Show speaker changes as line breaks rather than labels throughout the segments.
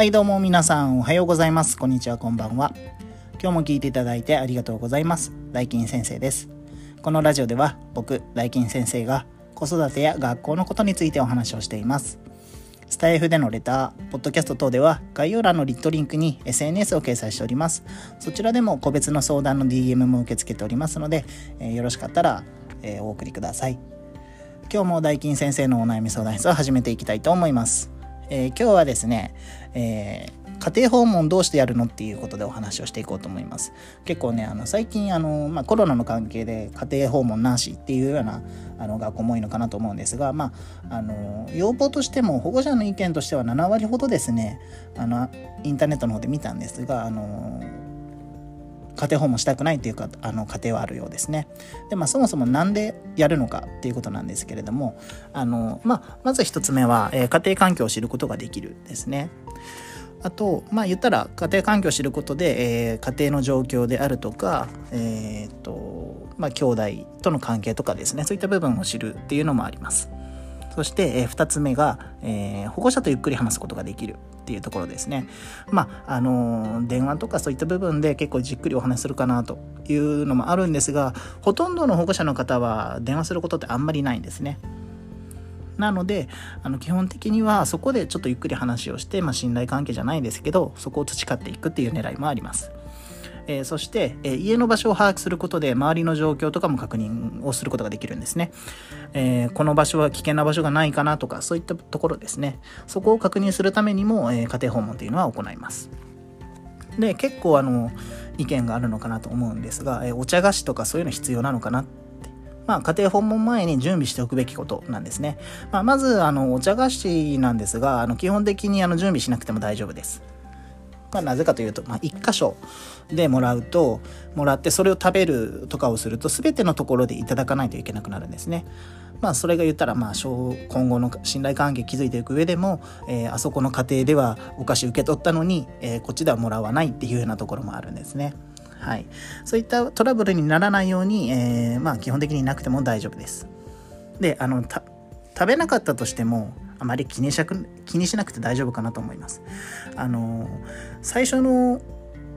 はいどうも皆さんおはようございますこんにちはこんばんは今日も聞いていただいてありがとうございます大金先生ですこのラジオでは僕大金先生が子育てや学校のことについてお話をしていますスタイフでのレター、ポッドキャスト等では概要欄のリットリンクに SNS を掲載しております。そちらでも個別の相談の DM も受け付けておりますので、えー、よろしかったら、えー、お送りください。今日も大金先生のお悩み相談室を始めていきたいと思います。えー、今日はですね、えー、家庭訪問どうしてやるのっていうことでお話をしていこうと思います。結構ね、あの最近あの、まあ、コロナの関係で家庭訪問なしっていうようなあの学校も多いのかなと思うんですが、まあ、あの要望としても保護者の意見としては7割ほどですねあのインターネットの方で見たんですがあの家庭訪問したくないというかあの家庭はあるようですね。でまあそもそも何でやるのかっていうことなんですけれどもあの、まあ、まず1つ目は、えー、家庭環境を知ることができるですね。あと、まあ言ったら家庭環境を知ることで、えー、家庭の状況であるとか、えっ、と、まあ兄弟との関係とかですね、そういった部分を知るっていうのもあります。そして、え、2つ目が、えー、保護者とゆっくり話すことができる。っていうところですね。まあ、あの、電話とかそういった部分で結構じっくりお話するかなというのもあるんですが、ほとんどの保護者の方は電話することってあんまりないんですね。なので、あの基本的にはそこでちょっとゆっくり話をして、まあ、信頼関係じゃないですけど、そこを培っていくっていう狙いもあります。えー、そして、えー、家の場所を把握することで周りの状況とかも確認をすることができるんですね、えー、この場所は危険な場所がないかなとかそういったところですねそこを確認するためにも、え家庭訪問というのは行いますで結構あの意見があるのかなと思うんですが、えお茶菓子とかそういうの必要なのかなまあ、家庭訪問前に準備しておくべきことなんですね。まあ、まず、あの、お茶菓子なんですが、あの、基本的にあの準備しなくても大丈夫です。まあ、なぜかというと、まあ、1箇所でもらうともらってそれを食べるとかをすると全てのところでいただかないといけなくなるんですね。まあそれが言ったらまあ今後の信頼関係築いていく上でも、えー、あそこの家庭ではお菓子受け取ったのに、えー、こっちではもらわないっていうようなところもあるんですね。はい、そういったトラブルにならないように、えー、まあ基本的になくても大丈夫です。であの食べなかったとしてもあまり気にし気にしなくて大丈夫かなと思います。あの最初の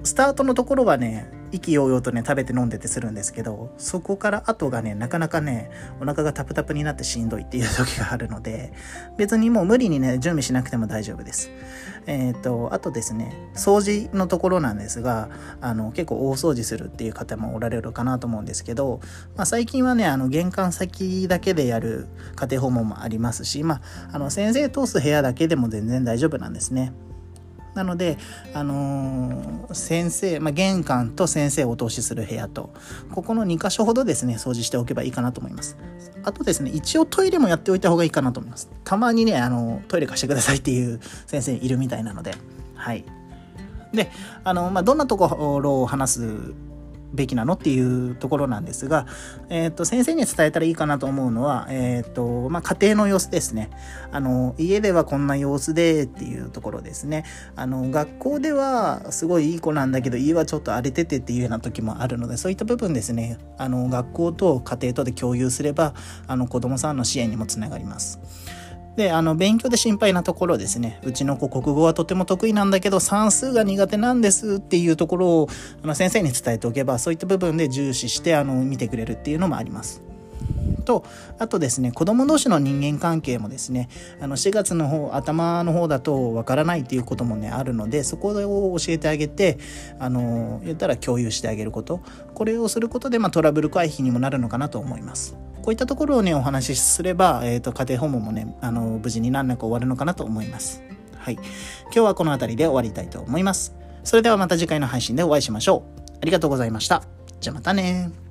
スタートのところはね意気揚々とね食べて飲んでてするんですけどそこから後がねなかなかねお腹がタプタプになってしんどいっていう時があるので別にもう無理にね準備しなくても大丈夫です。えっ、ー、とあとですね掃除のところなんですがあの結構大掃除するっていう方もおられるかなと思うんですけど、まあ、最近はねあの玄関先だけでやる家庭訪問もありますしまああの先生通す部屋だけでも全然大丈夫なんですね。なので、あのー、先生、まあ、玄関と先生をお通しする部屋と、ここの2箇所ほどですね、掃除しておけばいいかなと思います。あとですね、一応トイレもやっておいた方がいいかなと思います。たまにね、あの、トイレ貸してくださいっていう先生いるみたいなので、はい。で、あの、まあ、どんなところを話すべきなのっていうところなんですが、えっ、ー、と、先生に伝えたらいいかなと思うのは、えっ、ー、と、まあ、家庭の様子ですね。あの、家ではこんな様子でっていうところですね。あの、学校ではすごいいい子なんだけど、家はちょっと荒れててっていうような時もあるので、そういった部分ですね、あの、学校と家庭とで共有すれば、あの、子供さんの支援にもつながります。で、あの、勉強で心配なところですね。うちの子、国語はとても得意なんだけど、算数が苦手なんですっていうところを、あの、先生に伝えておけば、そういった部分で重視して、あの、見てくれるっていうのもあります。と、あとですね、子供同士の人間関係もですね、あの、4月の方、頭の方だとわからないっていうこともね、あるので、そこを教えてあげて、あの、言ったら共有してあげること。これをすることで、まあ、トラブル回避にもなるのかなと思います。こういったところをね、お話しすれば、えっ、ー、と、家庭訪問もね、あの、無事に何らか終わるのかなと思います。はい。今日はこの辺りで終わりたいと思います。それではまた次回の配信でお会いしましょう。ありがとうございました。じゃあまたね